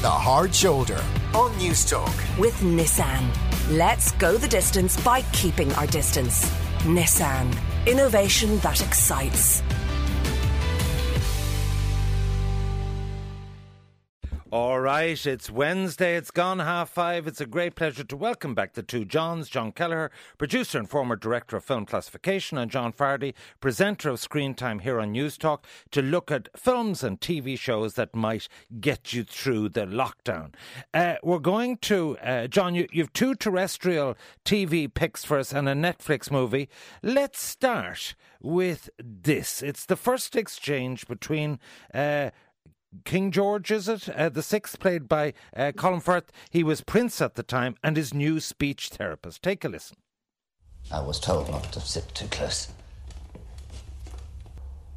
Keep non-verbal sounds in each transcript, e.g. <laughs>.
The Hard Shoulder on Newstalk. With Nissan. Let's go the distance by keeping our distance. Nissan. Innovation that excites. All right, it's Wednesday, it's gone half five. It's a great pleasure to welcome back the two Johns, John Kelleher, producer and former director of film classification, and John Fardy, presenter of Screen Time here on Newstalk, to look at films and TV shows that might get you through the lockdown. Uh, we're going to, uh, John, you, you've two terrestrial TV picks for us and a Netflix movie. Let's start with this. It's the first exchange between. Uh, King George, is it? Uh, the sixth, played by uh, Colin Firth. He was Prince at the time and his new speech therapist. Take a listen. I was told not to sit too close.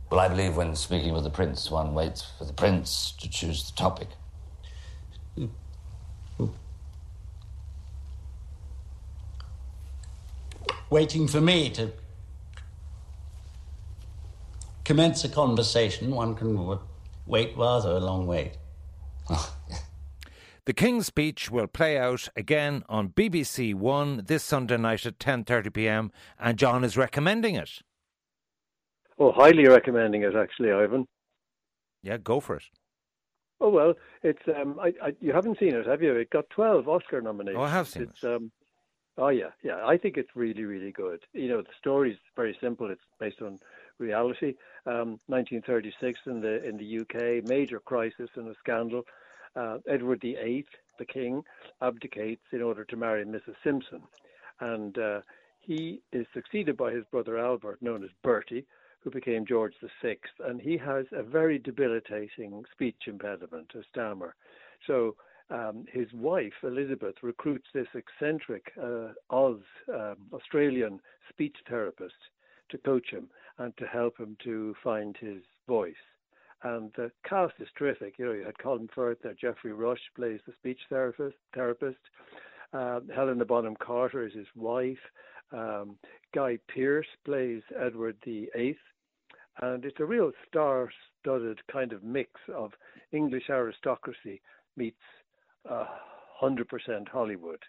Well, I believe when speaking with the prince, one waits for the prince to choose the topic. Waiting for me to commence a conversation, one can wait rather a long wait. The King's speech will play out again on BBC One this Sunday night at 10:30 p.m. and John is recommending it. Oh, highly recommending it actually, Ivan. Yeah, go for it. Oh well, it's um, I, I, you haven't seen it, have you? It got twelve Oscar nominations. Oh, I have seen it's, it. Um, oh yeah, yeah. I think it's really, really good. You know, the story's very simple. It's based on reality. Um, 1936 in the in the UK, major crisis and a scandal. Uh, Edward VIII, the king, abdicates in order to marry Mrs. Simpson, and uh, he is succeeded by his brother Albert, known as Bertie, who became George VI, and he has a very debilitating speech impediment, a stammer. So um, his wife Elizabeth recruits this eccentric uh, Oz um, Australian speech therapist to coach him and to help him to find his voice. And the cast is terrific. You know, you had Colin Firth there, Geoffrey Rush plays the speech therapist. Therapist, um, Helena Bonham Carter is his wife. Um, Guy Pearce plays Edward the Eighth, and it's a real star-studded kind of mix of English aristocracy meets uh, 100% Hollywood.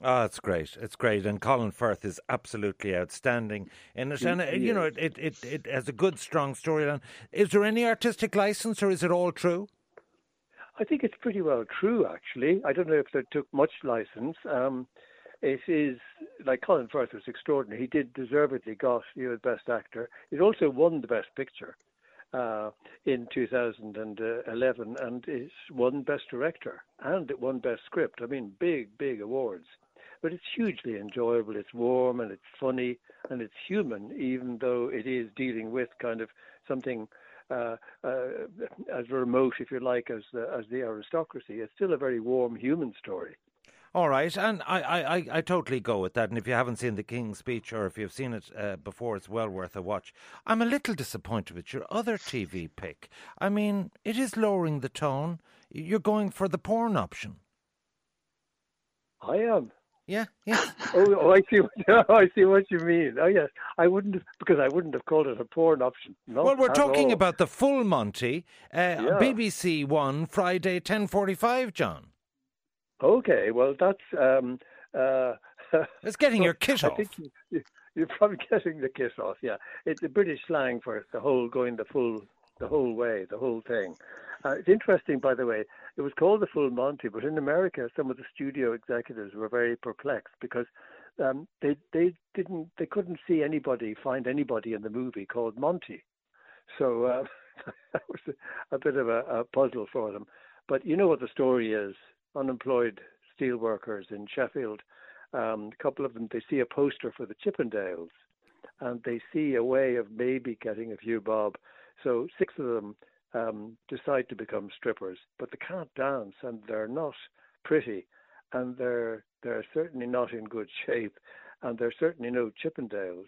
Oh, it's great. It's great. And Colin Firth is absolutely outstanding in it. And, uh, you know, it, it, it has a good, strong storyline. Is there any artistic license or is it all true? I think it's pretty well true, actually. I don't know if they took much license. Um, it is, like Colin Firth was extraordinary. He did deservedly got you know, Best Actor. It also won the Best Picture uh, in 2011 and it won Best Director and it won Best Script. I mean, big, big awards but it's hugely enjoyable. It's warm and it's funny and it's human, even though it is dealing with kind of something uh, uh, as remote, if you like, as the, as the aristocracy. It's still a very warm human story. All right, and I, I, I totally go with that. And if you haven't seen the King's Speech or if you've seen it uh, before, it's well worth a watch. I'm a little disappointed with your other TV pick. I mean, it is lowering the tone. You're going for the porn option. I am. Yeah, yeah. <laughs> oh, oh, I see. What, oh, <laughs> I see what you mean. Oh, yes. I wouldn't because I wouldn't have called it a porn option. well, we're talking all. about the full Monty, uh, yeah. BBC One, Friday, ten forty-five. John. Okay, well that's. Um, uh, <laughs> it's getting your kit I off. Think you, you're probably getting the kit off. Yeah, it's a British slang for the whole going the full the whole way, the whole thing. Uh, it's interesting, by the way. It was called the Full Monty, but in America, some of the studio executives were very perplexed because um, they they didn't they couldn't see anybody find anybody in the movie called Monty. So uh, <laughs> that was a, a bit of a, a puzzle for them. But you know what the story is: unemployed steel workers in Sheffield. Um, a couple of them they see a poster for the Chippendales, and they see a way of maybe getting a few bob. So six of them um, decide to become strippers, but they can't dance and they're not pretty, and they're they're certainly not in good <laughs> shape, and they're certainly no Chippendales,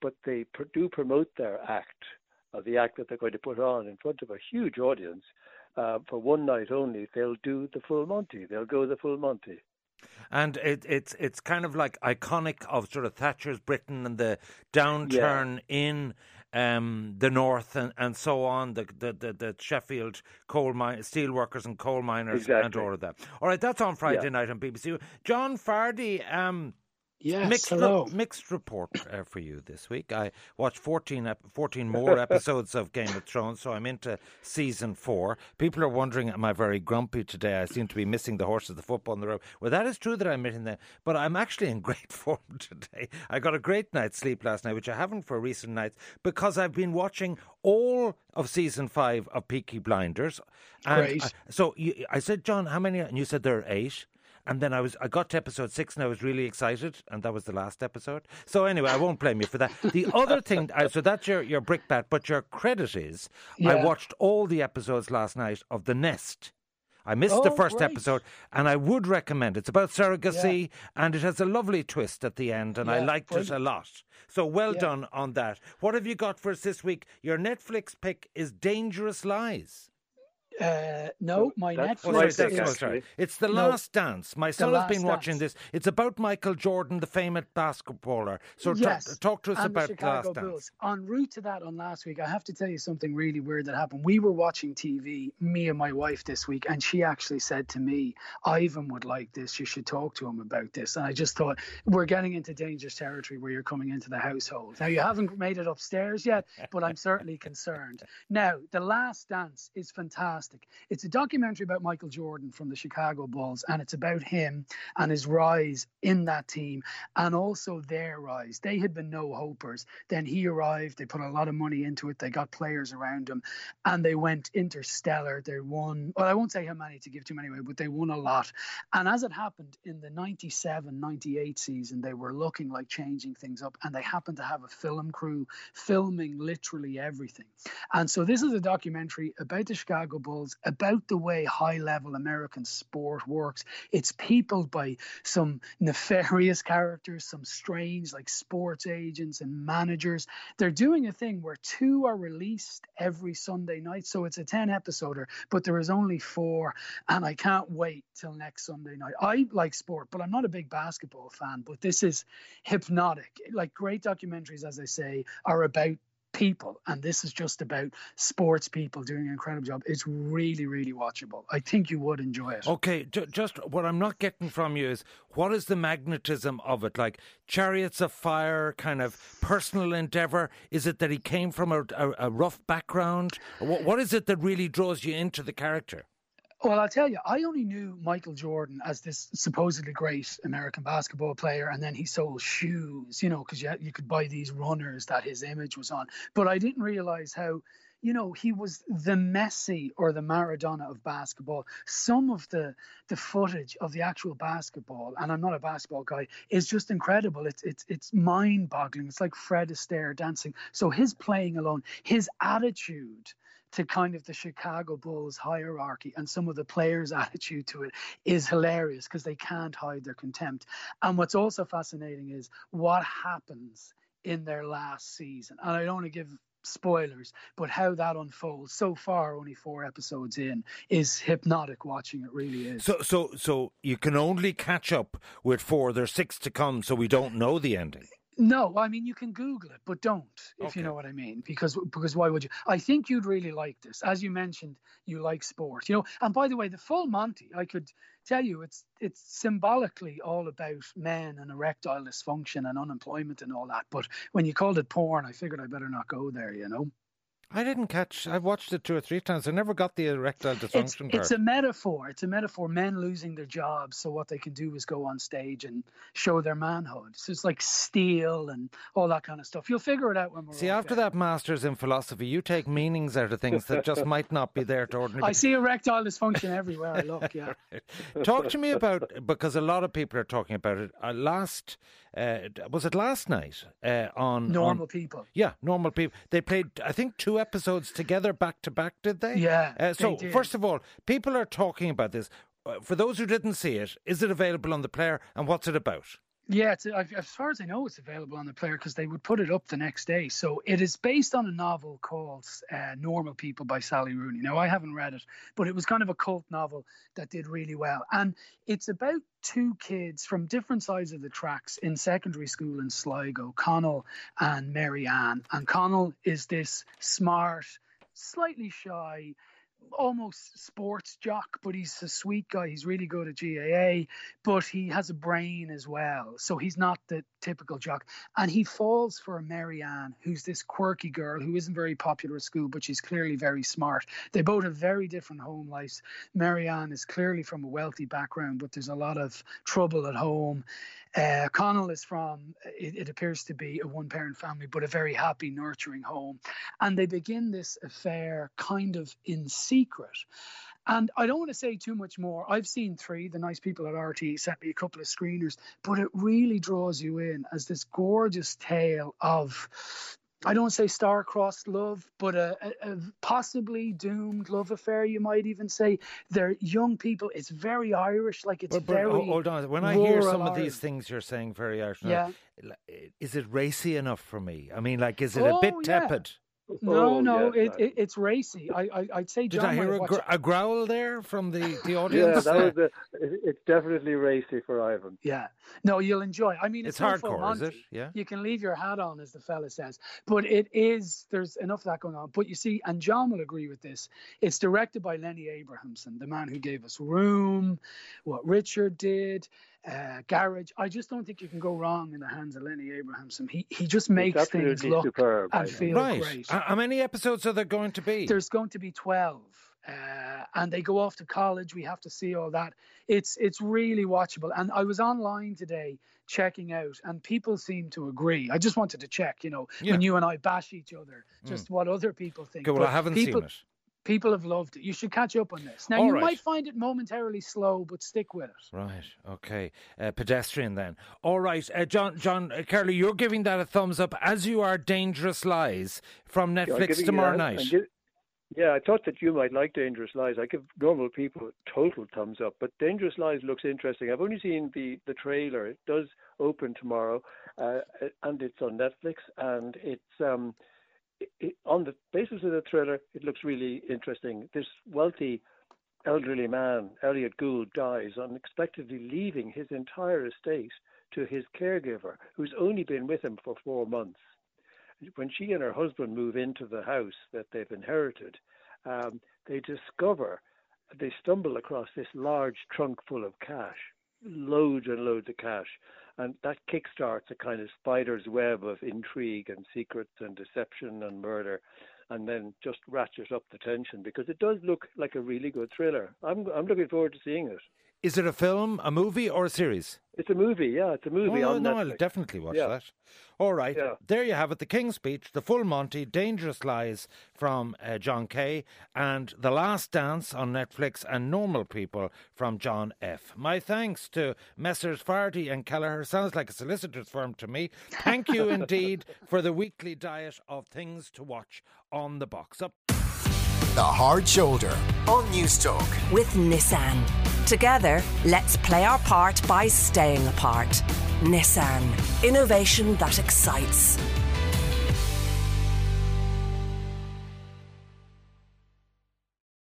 but they pr- do promote their act, uh, the act that they're going to put on in front of a huge audience. Uh, for one night only, they'll do the full Monty. They'll go the full Monty. And it, it's it's kind of like iconic of sort of Thatcher's Britain and the downturn yeah. in um, the North and, and so on, the, the, the, the Sheffield coal mine, steel workers and coal miners Exactly. and all of that. All right, that's on Friday Yeah. night on BBC. John Fardy, um, Yes, mixed, re- hello. mixed report <clears throat> uh, for you this week. I watched 14, ep- 14 <laughs> more episodes of Game of Thrones, so I'm into season four. People are wondering, am I very grumpy today? I seem to be missing the horses, the football on the road. Well, that is true that I'm missing them, but I'm actually in <laughs> great form today. I got a great night's sleep last night, which I haven't for recent nights, because I've been watching all of season five of Peaky Blinders. And Great. I- so you, I said, John, how many? And you said there are eight. And then I was I got to episode six and I was really excited, and that was the last episode. So anyway, I won't blame you for that. The other thing, <laughs> so that's your your brickbat, but your credit is I watched all the episodes last night of The Nest. I missed the Oh, first great. episode, and I would recommend. It's about surrogacy, and it has a lovely twist at the end, and I Yeah, liked it a lot. So well Yeah. done on that. What have you got for us this week? Your Netflix pick is Dangerous Lies. Uh, no, my That's Netflix sorry, Netflix, is, oh, sorry. actually. It's The No, Last Dance. My son has been Last watching Dance. this. It's about Michael Jordan, the famous basketballer. So ta- yes, talk to us and about the The Chicago Last Dance. Bulls. En route to that on last week, I have to tell you something really weird that happened. We were watching TV, me and my wife this week, and she actually said to me, "Ivan would like this. You should talk to him about this." And I just thought we're getting into dangerous territory where you're coming into the household. Now you haven't made it upstairs yet, but I'm certainly concerned. <laughs> Now, The Last Dance is fantastic. It's a documentary about Michael Jordan from the Chicago Bulls, and it's about him and his rise in that team and also their rise. They had been no hopers. Then he arrived, they put a lot of money into it, they got players around him, and they went interstellar. They won, well, I won't say how many to give too many away, but they won a lot. And as it happened in the 97 98 season, they were looking like changing things up, and they happened to have a film crew filming literally everything. And so this is a documentary about the Chicago Bulls, about the way high level American sport works. It's peopled by some nefarious characters, some strange like sports agents and managers. They're doing a thing where two are released every Sunday night. So it's a 10 episoder, but there is only four. And I can't wait till next Sunday night. I like sport, but I'm not a big basketball fan. But this is hypnotic. Like great documentaries, as I say, are about people and this is just about sports people doing an incredible job it's really really watchable i think you would enjoy it Okay, ju- just what I'm not getting from you is what is the magnetism of it? Like chariots of fire, kind of personal endeavor? Is it that he came from a, a, a rough background? What, what is it that really draws you into the character? Well, I'll tell you, I only knew Michael Jordan as this supposedly great American basketball player, and then he sold shoes, you know, because you, you could buy these runners that his image was on. But I didn't realize how, you know, he was the Messi or the Maradona of basketball. Some of the the footage of the actual basketball, and I'm not a basketball guy, is just incredible. It's it's it's mind boggling. It's like Fred Astaire dancing. So his playing alone, his attitude to kind of the Chicago Bulls hierarchy and some of the players' <laughs> attitude to it is hilarious because they can't hide their contempt. And what's also fascinating is what happens in their last season. And I don't want to give spoilers, but how that unfolds so far, only four episodes in, is hypnotic watching it really is. So, so, so you can only catch up with four. There's six to come, so we don't know the ending. No, I mean you can Google it, but don't if Okay. you know what I mean. Because because why would you? I think you'd really like this. As you mentioned, you like sport, you know. And by the way, the full Monty, I could tell you, it's it's symbolically all about men and erectile dysfunction and unemployment and all that. But when you called it porn, I figured I better not go there. You know. I didn't catch. I've watched it two or three times. I never got the erectile dysfunction part. it's a metaphor. It's a metaphor. Men losing their jobs, so what they can do is go on stage and show their manhood. So it's like steel and all that kind of stuff. You'll figure it out when we're See, after dead. that master's in philosophy, you take meanings out of things that just <laughs> might not be there to ordinary I see erectile dysfunction everywhere I look. <laughs> Yeah. Talk to me about because a lot of people are talking about it. Uh, last uh, was it last night uh, on Normal on- people. Yeah, normal people. They played, I think, two episodes together back to back. Did they? Yeah, Uh, so they first of all, people are talking about this. Uh, For those who didn't see it, is it available on the player, and what's it about? Yeah, it's, as far as I know, it's available on the player because they would put it up the next day. So it is based on a novel called uh, Normal People by Sally Rooney. Now, I haven't read it, but it was kind of a cult novel that did really well. And it's about two kids from different sides of the tracks in secondary school in Sligo, Connell and Marianne. And Connell is this smart, slightly shy, almost sports jock, but he's a sweet guy. He's really good at GAA, but he has a brain as well. So he's not the typical jock. And he falls for Marianne, who's this quirky girl who isn't very popular at school, but she's clearly very smart. They both have very different home lives. Marianne is clearly from a wealthy background, but there's a lot of trouble at home. Uh, Connell is from, it, it appears to be a one parent family, but a very happy, nurturing home. And they begin this affair kind of in secret. And I don't want to say too much more. I've seen three. The nice people at RTÉ sent me a couple of screeners, but it really draws you in as this gorgeous tale of I don't say star-crossed love, but a, a, a, possibly doomed love affair. You might even say they're young people. It's very Irish, like it's but, but, very. Oh, hold on, when I hear some of Ireland. these things you're saying, very Irish. Yeah. Now, is it racy enough for me? I mean, like, is it Oh, a bit oh, yeah. Tepid? No, Oh, no, yes, it, it, it's racy. I, I, I'd say Did John I hear a, gr- a growl there from the, the audience? Yeah, that was a, it- it's definitely racy for Ivan. Yeah, no, you'll enjoy. I mean, it's, It's no full hardcore, is it? Yeah. You can leave your hat on, as the fella says, but it is. There's enough of that going on. But you see, and John will agree with this. It's directed by Lenny Abrahamson, the man who gave us Room, what Richard did, uh, Garage. I just don't think you can go wrong in the hands of Lenny Abrahamson. He he just makes things look superb, and feel right. great. H- How many episodes are there going to be? There's going to be 12. Uh, and they go off to college. We have to see all that. It's it's really watchable. And I was online today checking out, and people seem to agree. I just wanted to check, you know, Yeah. when you and I bash each other, just what other people think. Okay, well, But I haven't people, seen it. People have loved it. You should catch up on this. Now All you right. might find it momentarily slow, but stick with it. Right. Okay. Uh, pedestrian then. All right. Uh, John. John. Uh, Carly, you're giving that a thumbs up, as you are. Dangerous Lies from Netflix giving tomorrow that. night. I'm yeah, I thought that you might like Dangerous Lies. I give normal people a total thumbs up, but Dangerous Lies looks interesting. I've only seen the, the trailer. It does open tomorrow, uh, and it's on Netflix, and it's um, it, on the basis of the thriller, it looks really interesting. This wealthy elderly man, Elliott Gould, dies unexpectedly, leaving his entire estate to his caregiver, who's only been with him for four months. When she and her husband move into the house that they've inherited, um, they discover, they stumble across this large trunk full of cash, loads and loads of cash. And that kickstarts a kind of spider's web of intrigue and secrets and deception and murder and then just ratchets up the tension because it does look like a really good thriller. I'm I'm looking forward to seeing it. Is it a film, a movie, or a series? It's a movie, yeah, it's a movie oh, no, Netflix. I'll definitely watch Yeah. that. All right, Yeah. there you have it. The King's Speech, The Full Monty, Dangerous Lies from uh, John Kay, and The Last Dance on Netflix, and Normal People from John F. My thanks to Messrs. Fardy and Kelleher. Sounds like a solicitor's firm to me. Thank you <laughs> indeed for the weekly diet of things to watch on the box. Up. The Hard Shoulder on Newstalk. with Nissan. Together, let's play our part by staying apart. Nissan, innovation that excites.